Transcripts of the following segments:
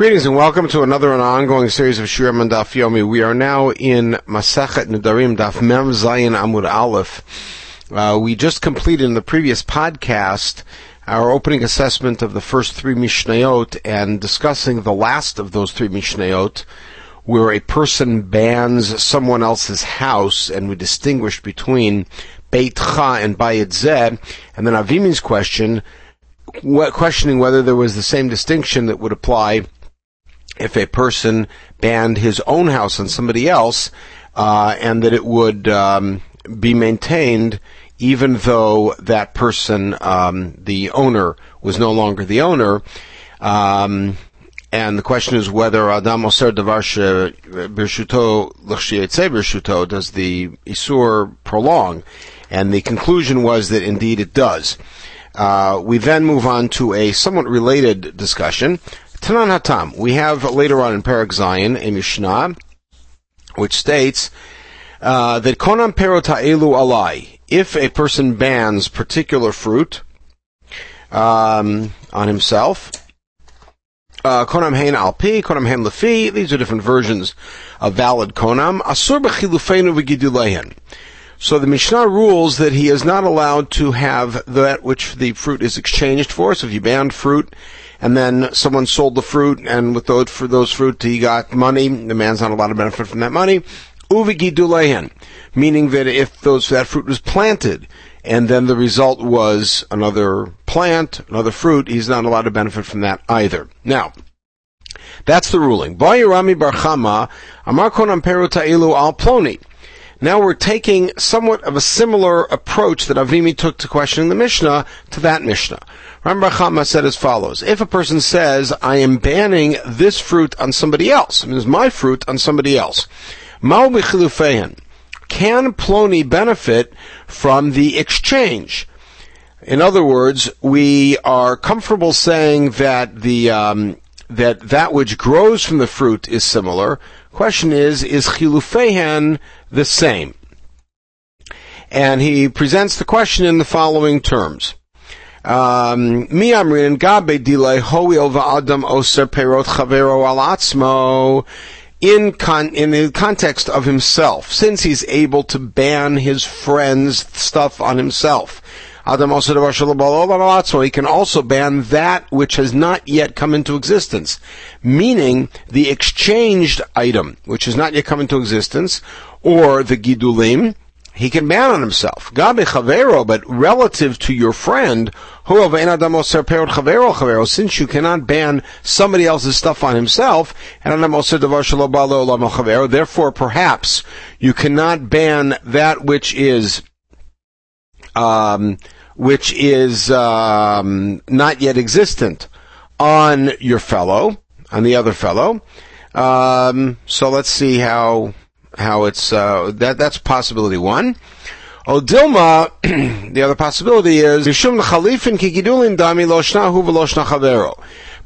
Greetings and welcome to another and ongoing series of Shiurim and Daf Yomi. We are now in Masachet Nedarim Daf Mem Zayin Amud Aleph. Uh, we just completed in the previous podcast our opening assessment of the first three Mishnayot and discussing the last of those three Mishnayot, where a person bans someone else's house, and we distinguished between Beit Cha and Bayit Zeh, and then Avimi's question, questioning whether there was the same distinction that would apply if a person banned his own house on somebody else, uh, and that it would um, be maintained even though that person, um, the owner, was no longer the owner. Um, and the question is whether Adam Oser Davar Birshuto Birshuto does the Isur prolong? And the conclusion was that indeed it does. Uh, we then move on to a somewhat related discussion. Tanan Hatam. We have later on in Parak Zayin a Mishnah which states uh, that Konam Perota Elu Alai. If a person bans particular fruit um, on himself, uh, konam hein alpi, konam hein lefi. These are different versions of valid konam. Asur b'chilufeinu v'gidulehen. So the Mishnah rules that he is not allowed to have that which the fruit is exchanged for. So if you banned fruit and then someone sold the fruit and with those, for those fruit he got money, the man's not allowed to benefit from that money. Uvigidulehen, meaning that if those, that fruit was planted and then the result was another plant, another fruit, he's not allowed to benefit from that either. Now, that's the ruling. Bayirami Barchama, Konam Peru Ta'ilu Al Ploni. Now we're taking somewhat of a similar approach that Avimi took to questioning the Mishnah to that Mishnah. Rami bar Chama said as follows: If a person says, "I am banning this fruit on somebody else," I mean, it's my fruit on somebody else, can Ploni benefit from the exchange? In other words, we are comfortable saying that the um, that that which grows from the fruit is similar. Question is, is chilufehen the same? And he presents the question in the following terms. Um, Mi amrin gabe hoil va'adam oser perot chavero al atzmo in con- in the context of himself, since he's able to ban his friend's stuff on himself. Adam also he can also ban that which has not yet come into existence, meaning the exchanged item which has not yet come into existence, or the gidulim, he can ban on himself. Gabe chavero, but relative to your friend, since you cannot ban somebody else's stuff on himself, therefore perhaps you cannot ban that which is um, which is um, not yet existent on your fellow, on the other fellow. Um, so let's see how how it's uh, that that's possibility one. Odilma, the other possibility is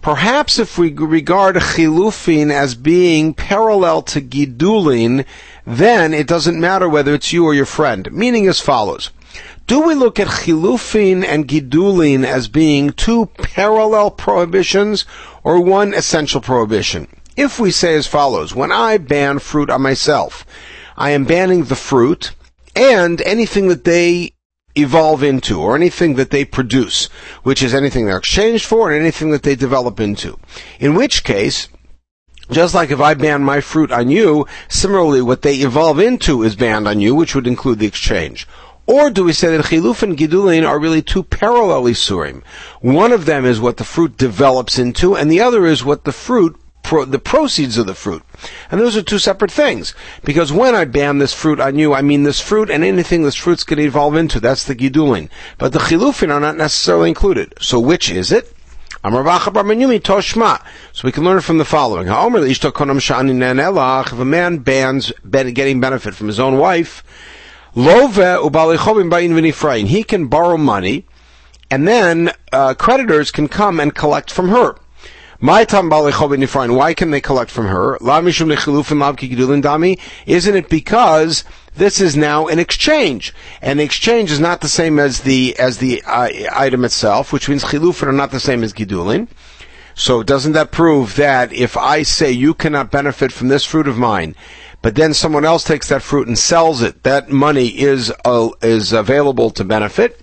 Perhaps if we regard chilufin as being parallel to gidulin, then it doesn't matter whether it's you or your friend. Meaning as follows. Do we look at chilufin and gidulin as being two parallel prohibitions or one essential prohibition? If we say as follows, when I ban fruit on myself, I am banning the fruit and anything that they evolve into or anything that they produce, which is anything they're exchanged for and anything that they develop into. In which case, just like if I ban my fruit on you, similarly what they evolve into is banned on you, which would include the exchange. Or do we say that chiluf and gidulin are really two parallel isurim? One of them is what the fruit develops into, and the other is what the fruit pro- the proceeds of the fruit. And those are two separate things. Because when I ban this fruit on you, I mean this fruit and anything this fruit's going to evolve into. That's the gidulin. But the chilufin are not necessarily included. So which is it? So we can learn from the following. If a man bans getting benefit from his own wife, he can borrow money, and then uh, creditors can come and collect from her. Why can they collect from her? Isn't it because this is now an exchange, and the exchange is not the same as the as the uh, item itself, which means chilufin are not the same as gidulin. So doesn't that prove that if I say you cannot benefit from this fruit of mine, but then someone else takes that fruit and sells it, that money is uh, is available to benefit?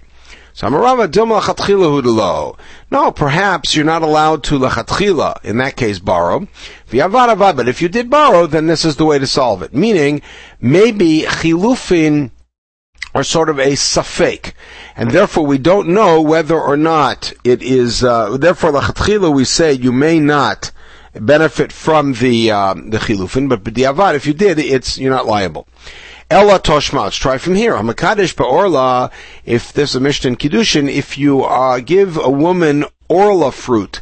So Amarava Dilma Hudelo. No, perhaps you're not allowed to lachatchila, in that case borrow. But if you did borrow, then this is the way to solve it. Meaning, maybe chilufin are sort of a safek, and therefore we don't know whether or not it is. Uh, therefore, lachatchila we say you may not benefit from the um, the chilufin, but b'diavad, if you did, it's you're not liable. Ella Toshma. Let's try from here. Hamakadesh Ba'orla, if there's a Mishnah in Kiddushin, if you uh, give a woman Orla fruit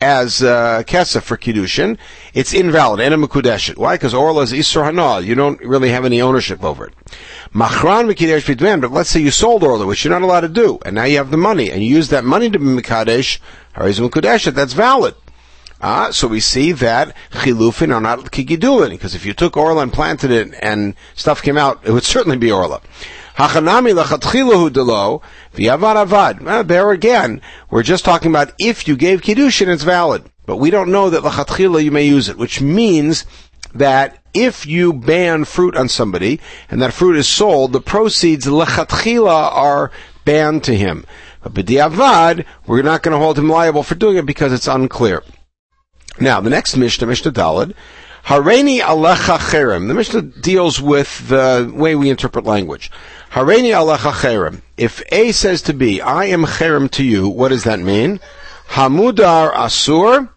as uh, kesef for Kiddushin, it's invalid. And a Why? Because Orla is Isra Hana. You don't really have any ownership over it. Machran Mekadesh Bidwan, but let's say you sold Orla, which you're not allowed to do, and now you have the money, and you use that money to be Mekadesh, Harizim Mekudeshet, that's valid. Uh, so we see that chilufin are not kigidulin, because if you took orla and planted it and stuff came out, it would certainly be orla. Hachanami lachatchilahu delo v'yavad avad. there again, we're just talking about if you gave kiddushin, it's valid. But we don't know that lachatchila you may use it, which means that if you ban fruit on somebody and that fruit is sold, the proceeds lachatchila are banned to him. But b'diavad, we're not going to hold him liable for doing it because it's unclear. Now, the next Mishnah, Mishnah Dalad, Hareini alecha cherem. The Mishnah deals with the way we interpret language. Hareini alecha cherem. If A says to B, I am cherem to you, what does that mean? Hamudar asur.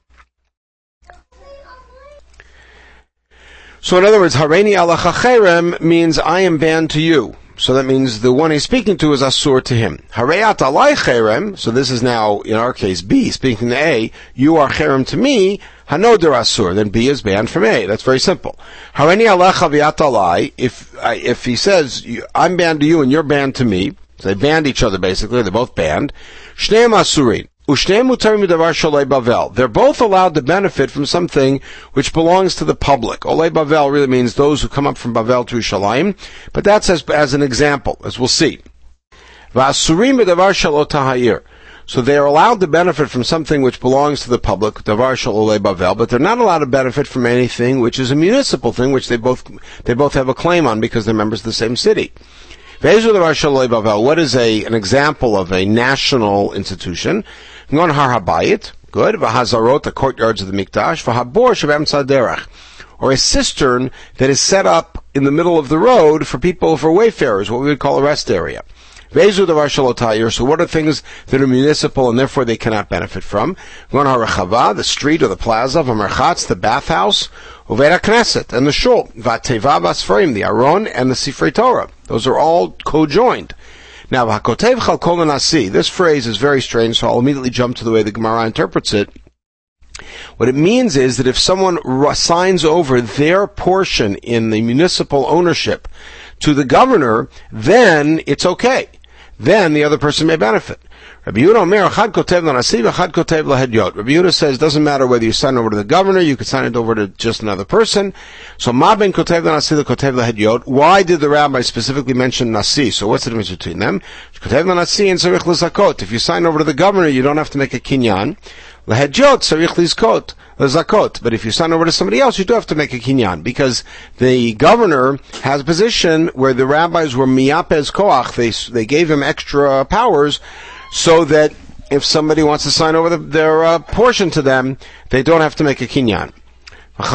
So in other words, Hareini alecha cherem means I am banned to you. So that means the one he's speaking to is Asur to him. Hareyat alai cherem, so this is now, in our case, B, speaking to A, you are cherem to me, hanoder Asur, then B is banned from A. That's very simple. Hareni alecha alai, if, if he says, I'm banned to you and you're banned to me, so they banned each other basically, they're both banned, shneim asurin. They're both allowed to benefit from something which belongs to the public. Olei Bavel really means those who come up from Bavel to Shalim, but that's as, as an example, as we'll see. So they are allowed to benefit from something which belongs to the public, davar bavel, but they're not allowed to benefit from anything which is a municipal thing, which they both they both have a claim on because they're members of the same city. What is a an example of a national institution? Har Habayit, good. The courtyards of the Mikdash. V'habor shabem tzadderach. Or a cistern that is set up in the middle of the road for people, for wayfarers, what we would call a rest area. So what are things that are municipal and therefore they cannot benefit from? The street or the plaza. V'merchatz, the bathhouse. Uveda Knesset and the Shul. V'ateva basfarim, the Aron and the Sifrei Torah. Those are all co-joined. Now, Hakotev Chalkol Nasi, this phrase is very strange, so I'll immediately jump to the way the Gemara interprets it. What it means is that if someone signs over their portion in the municipal ownership to the governor, then it's okay. Then the other person may benefit. Rabbi Yehuda Omer, Chad Kotev Lanasiv, Chad Kotev Lahedyot. Rabbi Yehuda says, doesn't matter whether you sign over to the governor, you could sign it over to just another person. So, Ma ben Kotev Lanasiv, Kotev Lahedyot. Why did the rabbi specifically mention Nasi? So what's the difference between them? Kotev Lanasi and Sarich Lizakot. If you sign over to the governor, you don't have to make a kinyan. Lahedyot, Sarich Lizkot. Zakot. But if you sign over to somebody else, you do have to make a kinyan because the governor has a position where the rabbis were miyapez koach. They they gave him extra powers so that if somebody wants to sign over the, their uh, portion to them, they don't have to make a kinyan. And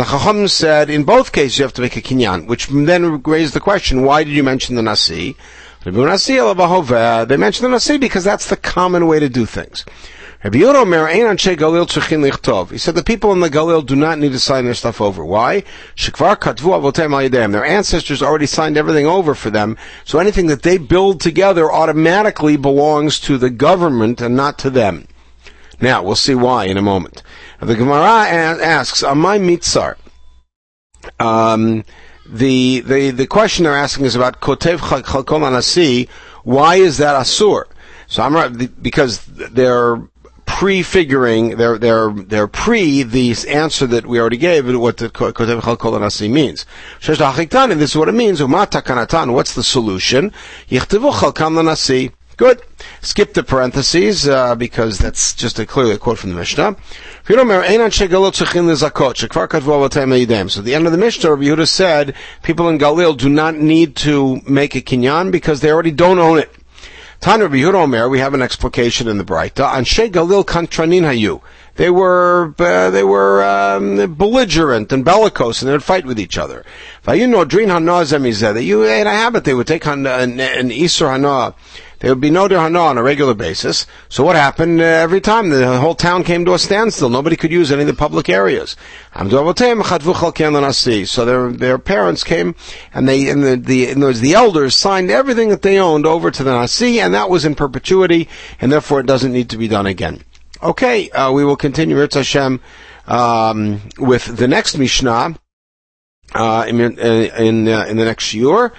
the Chacham said, in both cases you have to make a kinyan, which then raised the question, why did you mention the Nasi? They mentioned the Nasi because that's the common way to do things. He said the people in the Galil do not need to sign their stuff over. Why? Their ancestors already signed everything over for them, so anything that they build together automatically belongs to the government and not to them. Now, we'll see why in a moment. The Gemara asks, Amai Mitzar. Um, the, the, the question they're asking is about Kotev Chalkol Anasi. Why is that Asur? So I'm right, because they're prefiguring, they're, they're, they're pre the answer that we already gave, what the Kotev Chalkol Nasi means. And this is what it means. Umata Kanatan, what's the solution? Yichtivu Chalkam Nasi. Good. Skip the parentheses uh, because that's just a, clearly a quote from the Mishnah. So at the end of the Mishnah, Rabbi Yehuda said people in Galil do not need to make a kinyan because they already don't own it. Tan Rabbi Yehuda Omer, we have an explication in the Braita. Anshe Galil kantranin hayu. They were uh, they were um, belligerent and bellicose, and they would fight with each other. Know, drin hanah You had a habit; they would take an, an isur hanah. There would be no hana on a regular basis. So what happened uh, every time? The whole town came to a standstill. Nobody could use any of the public areas. So their their parents came and they and the the in those the elders signed everything that they owned over to the Nasi, and that was in perpetuity, and therefore it doesn't need to be done again. Okay, uh, we will continue Ritz Hashem um, with the next Mishnah uh, in in, uh, in the next year,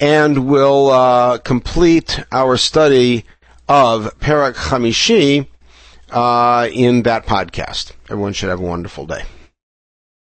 and we'll uh, complete our study of Perak Chamishi uh, in that podcast. Everyone should have a wonderful day.